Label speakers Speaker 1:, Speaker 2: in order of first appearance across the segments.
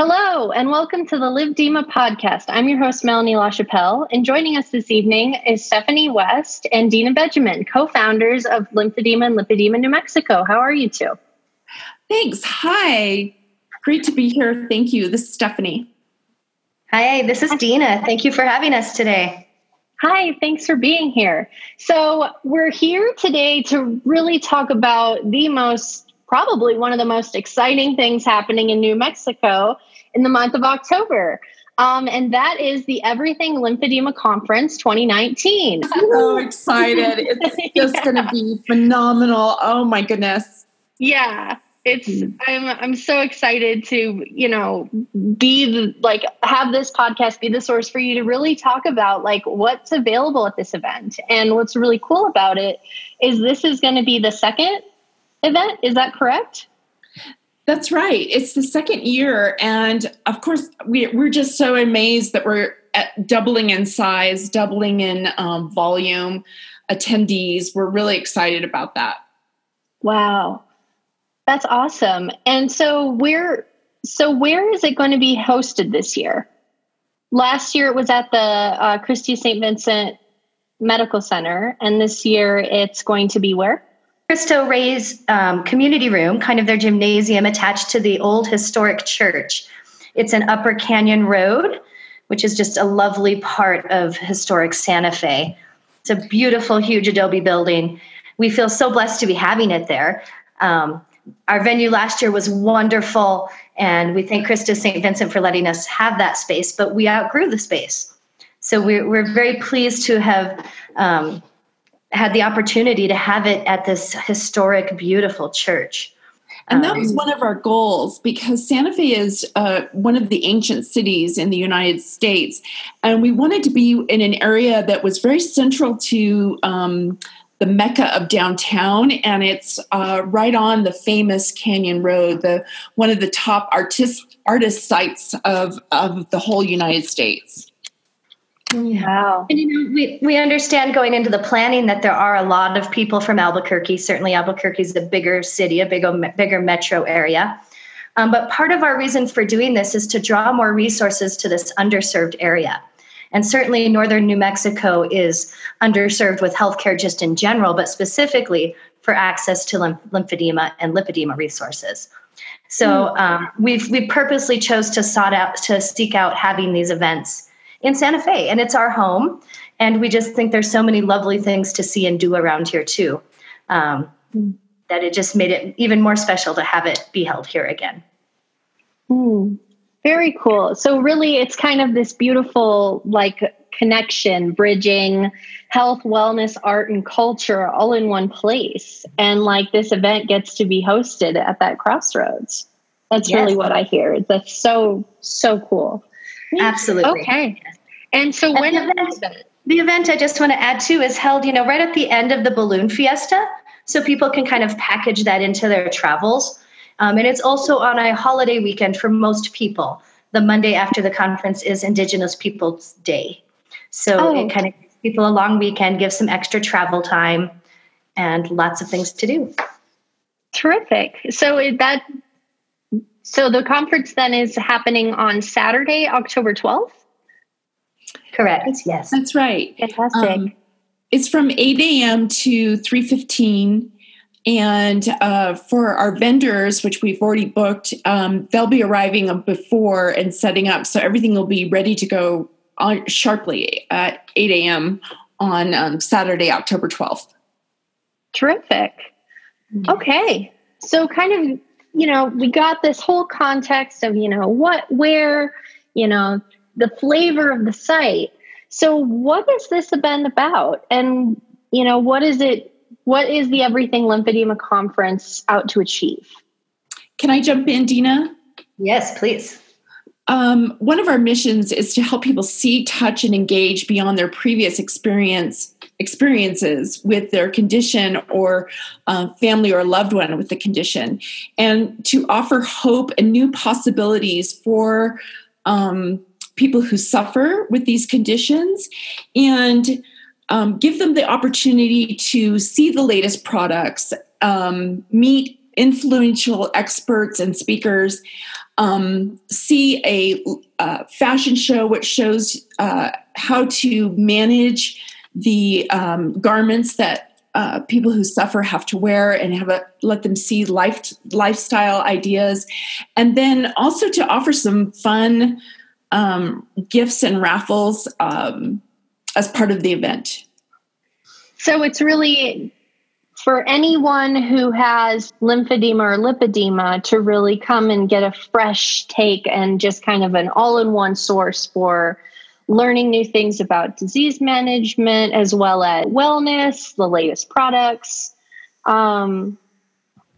Speaker 1: Hello, and welcome to the Lymphedema podcast. I'm your host, Melanie LaChapelle, and joining us this evening is Stephanie West and Dina Benjamin, co founders of Lymphedema and Lipedema New Mexico. How are you two?
Speaker 2: Thanks. Hi. Great to be here. Thank you. This is Stephanie.
Speaker 3: Hi, this is Dina. Thank you for having us today.
Speaker 1: Hi, thanks for being here. So, we're here today to really talk about the most probably one of the most exciting things happening in New Mexico in the month of October. Um, and that is the Everything Lymphedema Conference 2019.
Speaker 2: I'm So excited. It's just yeah. going to be phenomenal. Oh my goodness.
Speaker 1: Yeah. It's I'm I'm so excited to, you know, be the, like have this podcast be the source for you to really talk about like what's available at this event. And what's really cool about it is this is going to be the second event. Is that correct?
Speaker 2: That's right. It's the second year. And of course, we, we're just so amazed that we're doubling in size, doubling in um, volume, attendees. We're really excited about that.
Speaker 1: Wow. That's awesome. And so where so where is it going to be hosted this year? Last year it was at the uh, Christus St. Vincent Medical Center, and this year it's going to be where?
Speaker 3: Cristo Rey's um, community room, kind of their gymnasium attached to the old historic church. It's an Upper Canyon Road, which is just a lovely part of historic Santa Fe. It's a beautiful, huge adobe building. We feel so blessed to be having it there. Um, our venue last year was wonderful, and we thank Christus St. Vincent for letting us have that space, but we outgrew the space. So we're, we're very pleased to have um, had the opportunity to have it at this historic, beautiful church.
Speaker 2: And that was um, one of our goals because Santa Fe is uh, one of the ancient cities in the United States. And we wanted to be in an area that was very central to um, the mecca of downtown. And it's uh, right on the famous Canyon Road, the one of the top artist, artist sites of, of the whole United States.
Speaker 3: Wow. And you know, we, we understand going into the planning that there are a lot of people from Albuquerque. Certainly, Albuquerque is a bigger city, a bigger, bigger metro area. Um, but part of our reason for doing this is to draw more resources to this underserved area. And certainly, northern New Mexico is underserved with healthcare just in general, but specifically for access to lymph- lymphedema and lipedema resources. So hmm. um, we've we purposely chose to sought out to seek out having these events in Santa Fe, and it's our home. And we just think there's so many lovely things to see and do around here too. Um, that it just made it even more special to have it be held here again.
Speaker 1: Mm, very cool. So really, it's kind of this beautiful like connection, bridging health, wellness, art, and culture all in one place. And like this event gets to be hosted at that crossroads. That's yes. really what I hear. That's so so cool.
Speaker 3: Absolutely.
Speaker 1: Okay. And so when
Speaker 3: the event, the event I just want to add to is held, you know, right at the end of the balloon fiesta. So people can kind of package that into their travels. Um, and it's also on a holiday weekend for most people. The Monday after the conference is Indigenous Peoples Day. So oh. it kind of gives people a long weekend, gives some extra travel time, and lots of things to do.
Speaker 1: Terrific. So that so the conference then is happening on Saturday, October 12th?
Speaker 3: Correct. Yes.
Speaker 2: That's right.
Speaker 1: Fantastic. Um,
Speaker 2: it's from 8 a.m. to 3.15 and uh, for our vendors which we've already booked um, they'll be arriving before and setting up so everything will be ready to go on sharply at 8 a.m on um, saturday october 12th
Speaker 1: terrific mm-hmm. okay so kind of you know, we got this whole context of, you know, what, where, you know, the flavor of the site. So, what is this event about? And, you know, what is it? What is the Everything Lymphedema Conference out to achieve?
Speaker 2: Can I jump in, Dina?
Speaker 3: Yes, please.
Speaker 2: Um, one of our missions is to help people see, touch, and engage beyond their previous experience experiences with their condition or uh, family or loved one with the condition, and to offer hope and new possibilities for um, people who suffer with these conditions, and um, give them the opportunity to see the latest products, um, meet influential experts and speakers, um, see a uh, fashion show which shows uh, how to manage the um, garments that uh, people who suffer have to wear and have a let them see life lifestyle ideas. And then also to offer some fun um, gifts and raffles um, as part of the event
Speaker 1: so it's really for anyone who has lymphedema or lipedema to really come and get a fresh take and just kind of an all-in-one source for learning new things about disease management as well as wellness, the latest products. Um,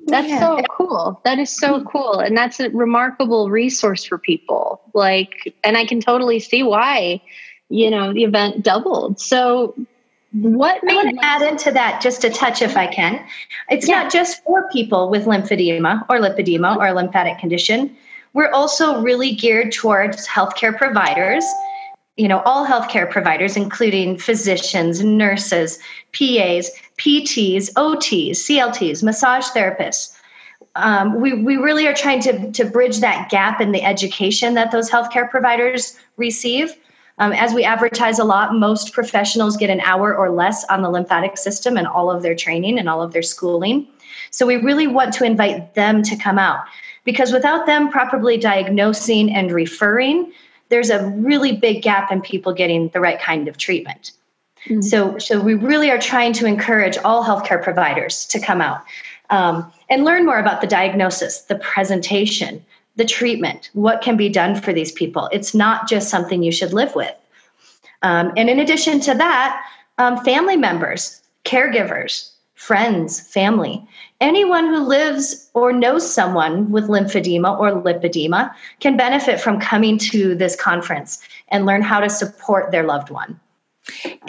Speaker 1: that's yeah. so cool. That is so mm-hmm. cool. And that's a remarkable resource for people. Like, and I can totally see why, you know, the event doubled. So, what
Speaker 3: I want to add into that just a touch if I can. It's yeah. not just for people with lymphedema or lipedema or lymphatic condition. We're also really geared towards healthcare providers you know all healthcare providers including physicians nurses pas pts ots clts massage therapists um, we, we really are trying to, to bridge that gap in the education that those healthcare providers receive um, as we advertise a lot most professionals get an hour or less on the lymphatic system and all of their training and all of their schooling so we really want to invite them to come out because without them properly diagnosing and referring there's a really big gap in people getting the right kind of treatment. Mm-hmm. So, so we really are trying to encourage all healthcare providers to come out um, and learn more about the diagnosis, the presentation, the treatment, what can be done for these people. It's not just something you should live with. Um, and in addition to that, um, family members, caregivers, friends, family, anyone who lives or knows someone with lymphedema or lipedema can benefit from coming to this conference and learn how to support their loved one.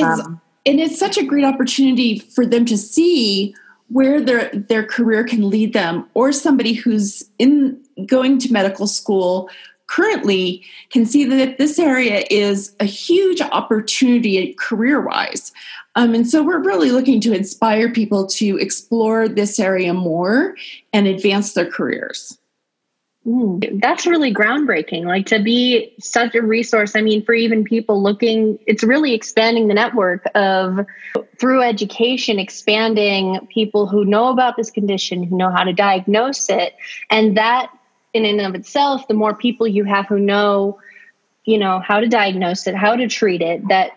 Speaker 2: Um, and it's such a great opportunity for them to see where their their career can lead them or somebody who's in going to medical school currently can see that this area is a huge opportunity career wise um, and so we're really looking to inspire people to explore this area more and advance their careers. Mm.
Speaker 1: that's really groundbreaking. Like to be such a resource. I mean, for even people looking, it's really expanding the network of through education, expanding people who know about this condition, who know how to diagnose it. And that in and of itself, the more people you have who know, you know, how to diagnose it, how to treat it, that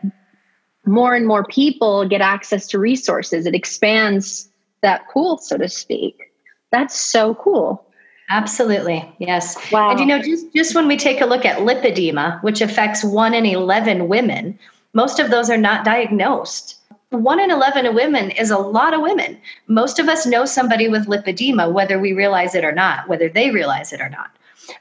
Speaker 1: more and more people get access to resources. It expands that pool, so to speak. That's so cool.
Speaker 3: Absolutely. Yes. Wow. And you know, just, just when we take a look at lipedema, which affects one in 11 women, most of those are not diagnosed. One in 11 women is a lot of women. Most of us know somebody with lipedema, whether we realize it or not, whether they realize it or not.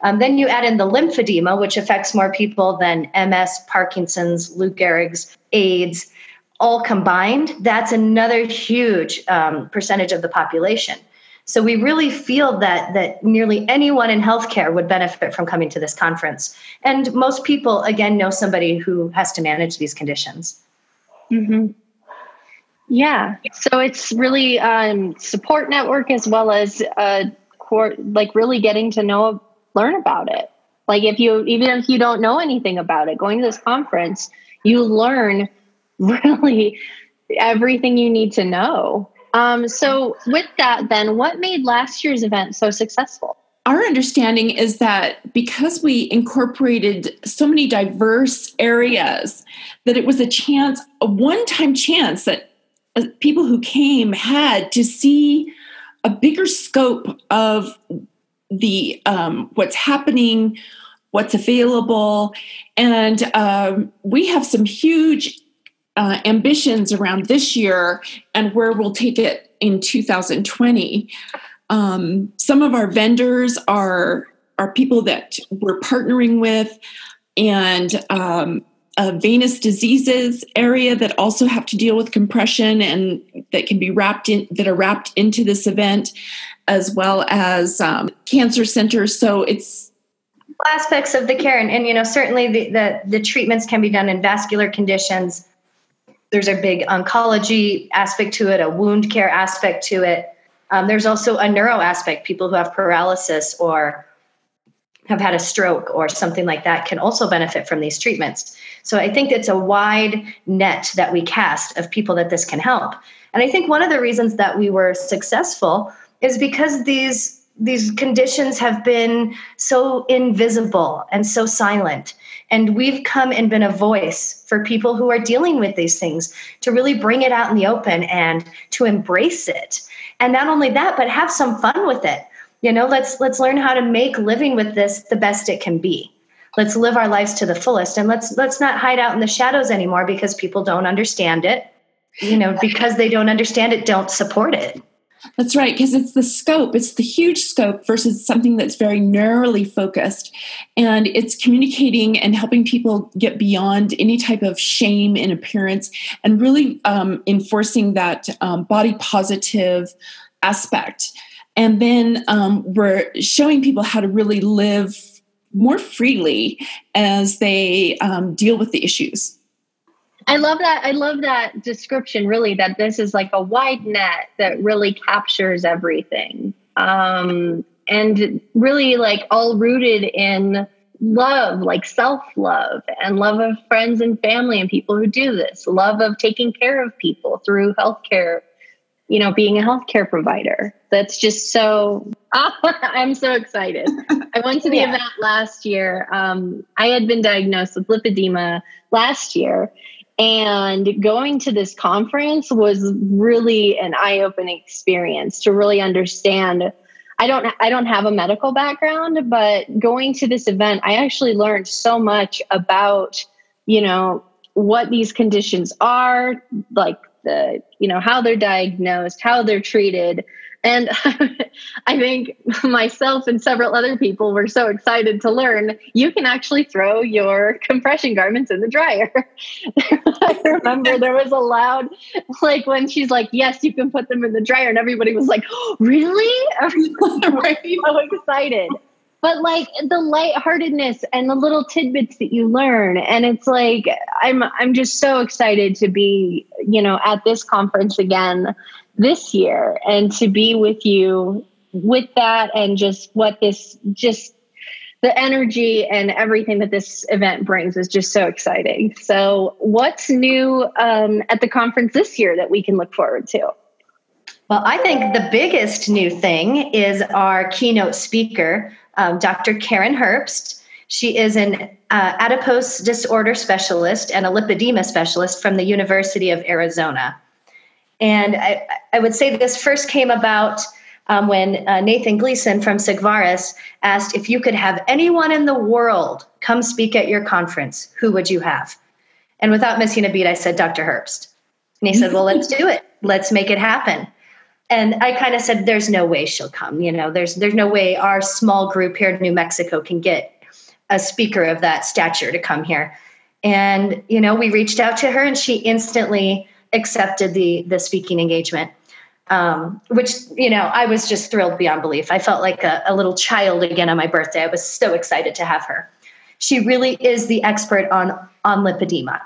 Speaker 3: Um, then you add in the lymphedema, which affects more people than MS, Parkinson's, Lou Gehrig's, AIDS, all combined. That's another huge um, percentage of the population. So we really feel that that nearly anyone in healthcare would benefit from coming to this conference, and most people again know somebody who has to manage these conditions.
Speaker 1: Mm-hmm. Yeah, so it's really um, support network as well as uh, like really getting to know learn about it. Like if you even if you don't know anything about it, going to this conference, you learn really everything you need to know. Um, so with that, then what made last year's event so successful?
Speaker 2: Our understanding is that because we incorporated so many diverse areas, that it was a chance, a one time chance that uh, people who came had to see a bigger scope of the um, what's happening, what's available, and um, we have some huge uh, ambitions around this year and where we'll take it in 2020. Um, some of our vendors are are people that we're partnering with, and um, a venous diseases area that also have to deal with compression and that can be wrapped in that are wrapped into this event as well as um, cancer centers. So it's
Speaker 3: aspects of the care, and, and you know certainly the, the the treatments can be done in vascular conditions. There's a big oncology aspect to it, a wound care aspect to it. Um, there's also a neuro aspect. People who have paralysis or have had a stroke or something like that can also benefit from these treatments. So I think it's a wide net that we cast of people that this can help. And I think one of the reasons that we were successful is because these these conditions have been so invisible and so silent. And we've come and been a voice for people who are dealing with these things to really bring it out in the open and to embrace it. And not only that, but have some fun with it. You know, let's let's learn how to make living with this the best it can be. Let's live our lives to the fullest and let's let's not hide out in the shadows anymore because people don't understand it. You know, because they don't understand it, don't support it.
Speaker 2: That's right, because it's the scope, it's the huge scope versus something that's very narrowly focused. And it's communicating and helping people get beyond any type of shame in appearance and really um, enforcing that um, body positive aspect. And then um, we're showing people how to really live more freely as they um, deal with the issues.
Speaker 1: I love that. I love that description, really, that this is like a wide net that really captures everything. Um, and really, like, all rooted in love, like self love, and love of friends and family and people who do this, love of taking care of people through healthcare, you know, being a healthcare provider. That's just so, I'm so excited. I went to the yeah. event last year. Um, I had been diagnosed with lipedema last year and going to this conference was really an eye-opening experience to really understand. I don't I don't have a medical background, but going to this event, I actually learned so much about, you know, what these conditions are, like the, you know, how they're diagnosed, how they're treated, and I think myself and several other people were so excited to learn you can actually throw your compression garments in the dryer. I remember there was a loud, like when she's like, Yes, you can put them in the dryer. And everybody was like, oh, Really? Everybody was so excited. But like the lightheartedness and the little tidbits that you learn. And it's like, I'm I'm just so excited to be, you know, at this conference again this year and to be with you with that and just what this just the energy and everything that this event brings is just so exciting. So, what's new um, at the conference this year that we can look forward to?
Speaker 3: Well, I think the biggest new thing is our keynote speaker, um, Dr. Karen Herbst. She is an uh, adipose disorder specialist and a lipedema specialist from the University of Arizona. And I, I would say this first came about um, when uh, Nathan Gleason from Sigvaris asked if you could have anyone in the world come speak at your conference, who would you have? And without missing a beat, I said, Dr. Herbst. And he said, Well, let's do it. Let's make it happen. And I kind of said, There's no way she'll come. You know, there's there's no way our small group here in New Mexico can get a speaker of that stature to come here. And, you know, we reached out to her and she instantly accepted the the speaking engagement. Um, which you know i was just thrilled beyond belief. I felt like a, a, little child again on my birthday. I was so excited to have her. She really is the expert on on lipedema.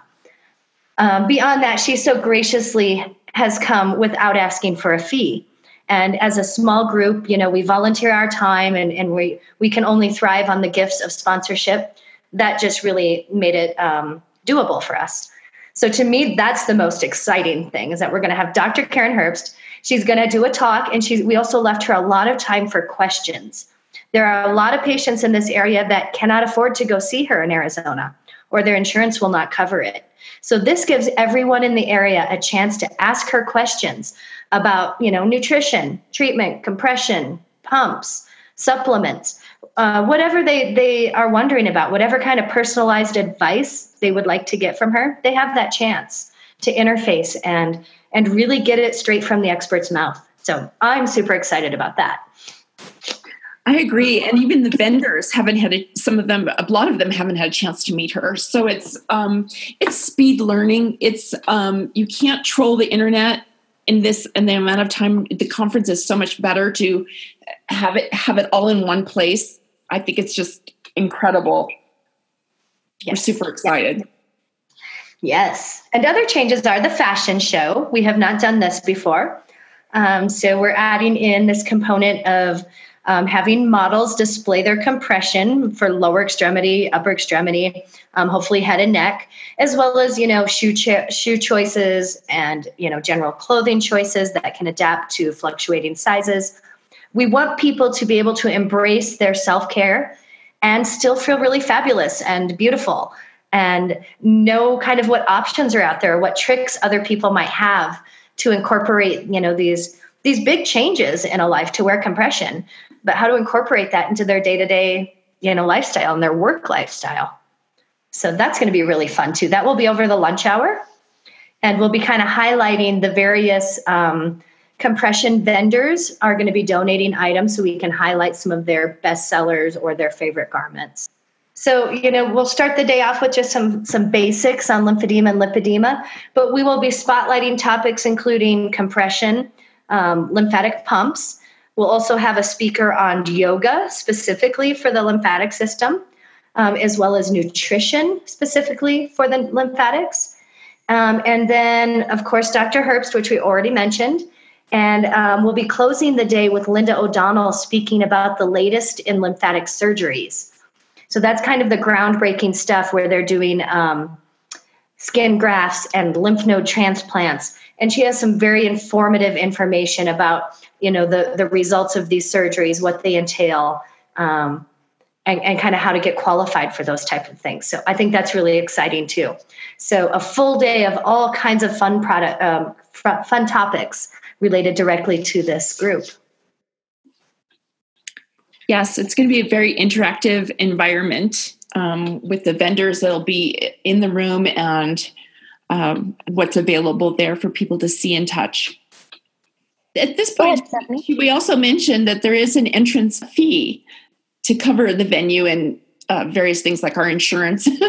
Speaker 3: Um, beyond that she so graciously has come without asking for a fee. And as a small group you know we volunteer our time and, and we we can only thrive on the gifts of sponsorship. That just really made it um, doable for us so to me, that's the most exciting thing is that we're going to have Dr. Karen Herbst. She's going to do a talk, and she, we also left her a lot of time for questions. There are a lot of patients in this area that cannot afford to go see her in Arizona, or their insurance will not cover it. So this gives everyone in the area a chance to ask her questions about, you know, nutrition, treatment, compression, pumps, supplements, uh, whatever they, they are wondering about, whatever kind of personalized advice they would like to get from her, they have that chance to interface and and really get it straight from the expert's mouth. So I'm super excited about that.
Speaker 2: I agree, and even the vendors haven't had a, some of them. A lot of them haven't had a chance to meet her. So it's um, it's speed learning. It's um, you can't troll the internet in this and the amount of time. The conference is so much better to have it have it all in one place. I think it's just incredible. Yes. We're super excited.
Speaker 3: Yes. And other changes are the fashion show. We have not done this before. Um, so we're adding in this component of um, having models display their compression for lower extremity, upper extremity, um, hopefully head and neck, as well as you know shoe cho- shoe choices and you know general clothing choices that can adapt to fluctuating sizes. We want people to be able to embrace their self care and still feel really fabulous and beautiful and know kind of what options are out there, what tricks other people might have to incorporate you know these these big changes in a life to wear compression. But how to incorporate that into their day-to-day you know lifestyle and their work lifestyle. So that's going to be really fun too. That will be over the lunch hour. And we'll be kind of highlighting the various um, compression vendors are going to be donating items so we can highlight some of their best sellers or their favorite garments so, you know, we'll start the day off with just some some basics on lymphedema and lipedema, but we will be spotlighting topics including compression, um, lymphatic pumps. We'll also have a speaker on yoga specifically for the lymphatic system, um, as well as nutrition specifically for the lymphatics. Um, and then, of course, Dr. Herbst, which we already mentioned. And um, we'll be closing the day with Linda O'Donnell speaking about the latest in lymphatic surgeries. So that's kind of the groundbreaking stuff where they're doing um, skin grafts and lymph node transplants. And she has some very informative information about, you know, the, the results of these surgeries, what they entail, um, and, and kind of how to get qualified for those type of things. So I think that's really exciting too. So a full day of all kinds of fun product, um, fun topics related directly to this group.
Speaker 2: Yes, it's going to be a very interactive environment um, with the vendors that'll be in the room and um, what's available there for people to see and touch. At this point, ahead, we also mentioned that there is an entrance fee to cover the venue and uh, various things like our insurance.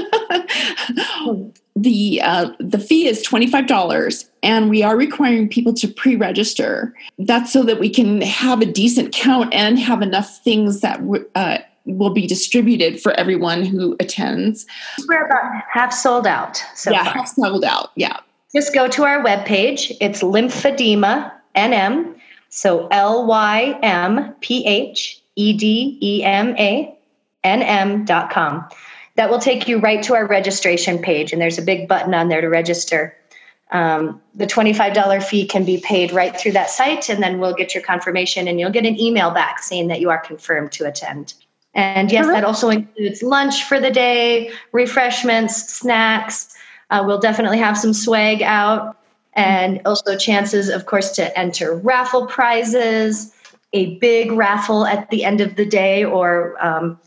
Speaker 2: the uh, the fee is twenty five dollars, and we are requiring people to pre register. That's so that we can have a decent count and have enough things that w- uh, will be distributed for everyone who attends.
Speaker 3: We're about half sold out.
Speaker 2: So yeah, far. half sold out. Yeah.
Speaker 3: Just go to our webpage. It's lymphedema NM. So L Y M P H E D E M A N M dot com that will take you right to our registration page. And there's a big button on there to register. Um, the $25 fee can be paid right through that site, and then we'll get your confirmation and you'll get an email back saying that you are confirmed to attend. And yes, that also includes lunch for the day, refreshments, snacks. Uh, we'll definitely have some swag out, and also chances, of course, to enter raffle prizes, a big raffle at the end of the day, or um,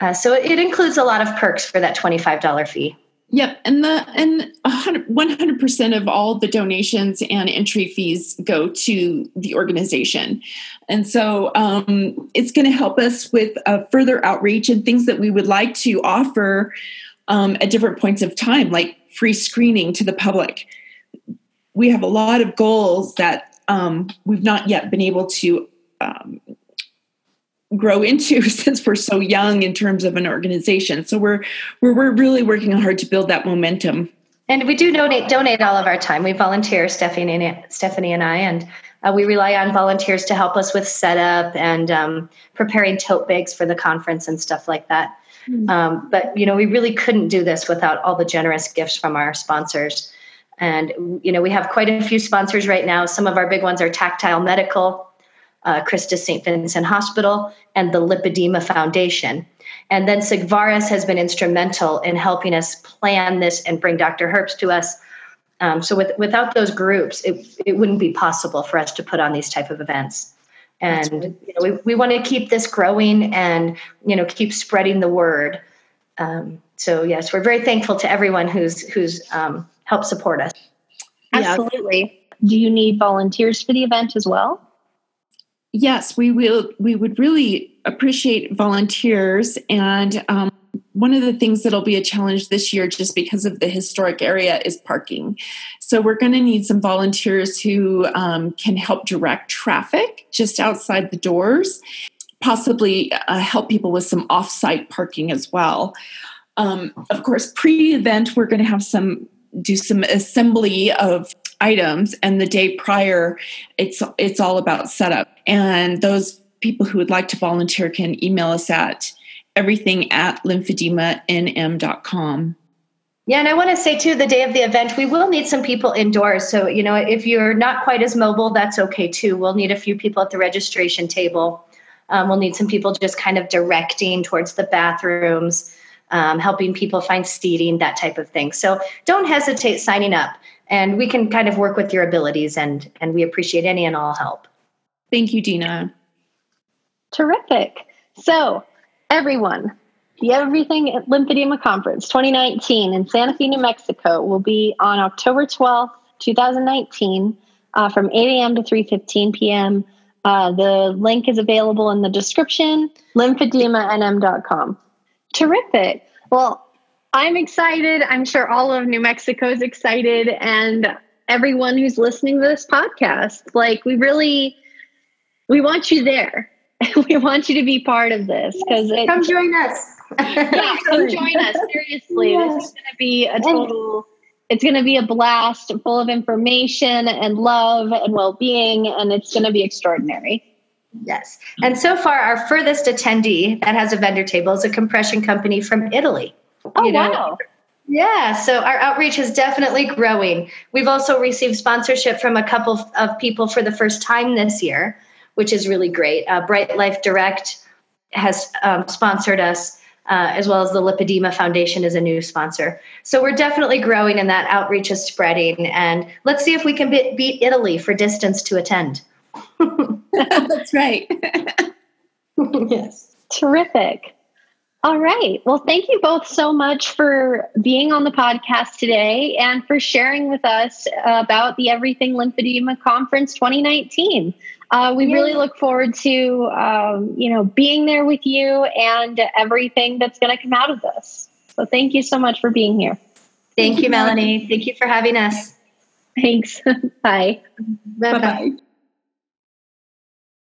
Speaker 3: uh, so it includes a lot of perks for that $25 fee.
Speaker 2: Yep, and the and 100 percent of all the donations and entry fees go to the organization, and so um, it's going to help us with uh, further outreach and things that we would like to offer um, at different points of time, like free screening to the public. We have a lot of goals that um, we've not yet been able to um, grow into since we're so young in terms of an organization. So we're we're, we're really working hard to build that momentum.
Speaker 3: And we do donate donate all of our time. We volunteer, Stephanie and Stephanie and I, and uh, we rely on volunteers to help us with setup and um, preparing tote bags for the conference and stuff like that. Mm-hmm. Um, but you know, we really couldn't do this without all the generous gifts from our sponsors. And you know, we have quite a few sponsors right now. Some of our big ones are Tactile Medical, uh, Christus St. Vincent Hospital, and the Lipedema Foundation. And then Sigvaris has been instrumental in helping us plan this and bring Dr. Herbst to us. Um, so with, without those groups, it, it wouldn't be possible for us to put on these type of events. And you know, we, we want to keep this growing and you know keep spreading the word. Um, so yes, we're very thankful to everyone who's who's um, helped support us.
Speaker 1: Absolutely. Do you need volunteers for the event as well?
Speaker 2: Yes, we will. We would really appreciate volunteers, and um, one of the things that'll be a challenge this year, just because of the historic area, is parking. So we're going to need some volunteers who um, can help direct traffic just outside the doors, possibly uh, help people with some off-site parking as well. Um, of course, pre-event, we're going to have some do some assembly of items and the day prior it's it's all about setup and those people who would like to volunteer can email us at everything at lymphedemanm.com
Speaker 3: yeah, and I want to say too, the day of the event, we will need some people indoors. So, you know, if you're not quite as mobile, that's okay too. We'll need a few people at the registration table. Um, we'll need some people just kind of directing towards the bathrooms, um, helping people find seating, that type of thing. So don't hesitate signing up, and we can kind of work with your abilities, and and we appreciate any and all help.
Speaker 2: Thank you, Dina.
Speaker 1: Terrific. So, everyone, the Everything at Lymphedema Conference 2019 in Santa Fe, New Mexico will be on October 12th, 2019 uh, from 8 a.m. to 3.15 p.m. Uh, the link is available in the description, lymphedemanm.com. Terrific. Well, I'm excited. I'm sure all of New Mexico is excited and everyone who's listening to this podcast. Like we really we want you there. we want you to be part of this because
Speaker 3: come join us.
Speaker 1: yeah, come join us. Seriously, yes. this is going to be a total. It's going to be a blast, full of information and love and well-being, and it's going to be extraordinary.
Speaker 3: Yes. And so far, our furthest attendee that has a vendor table is a compression company from Italy.
Speaker 1: Oh, you know? wow.
Speaker 3: Yeah, so our outreach is definitely growing. We've also received sponsorship from a couple of people for the first time this year, which is really great. Uh, Bright Life Direct has um, sponsored us uh, as well as the Lipedema Foundation is a new sponsor. So we're definitely growing and that outreach is spreading. And let's see if we can be- beat Italy for distance to attend.
Speaker 2: That's right.
Speaker 3: yes.
Speaker 1: Terrific. All right. Well, thank you both so much for being on the podcast today and for sharing with us about the Everything Lymphedema Conference 2019. Uh, we yeah. really look forward to um, you know being there with you and everything that's going to come out of this. So thank you so much for being here.
Speaker 3: Thank you, Melanie. Thank you for having us.
Speaker 1: Thanks. Bye.
Speaker 3: Bye bye.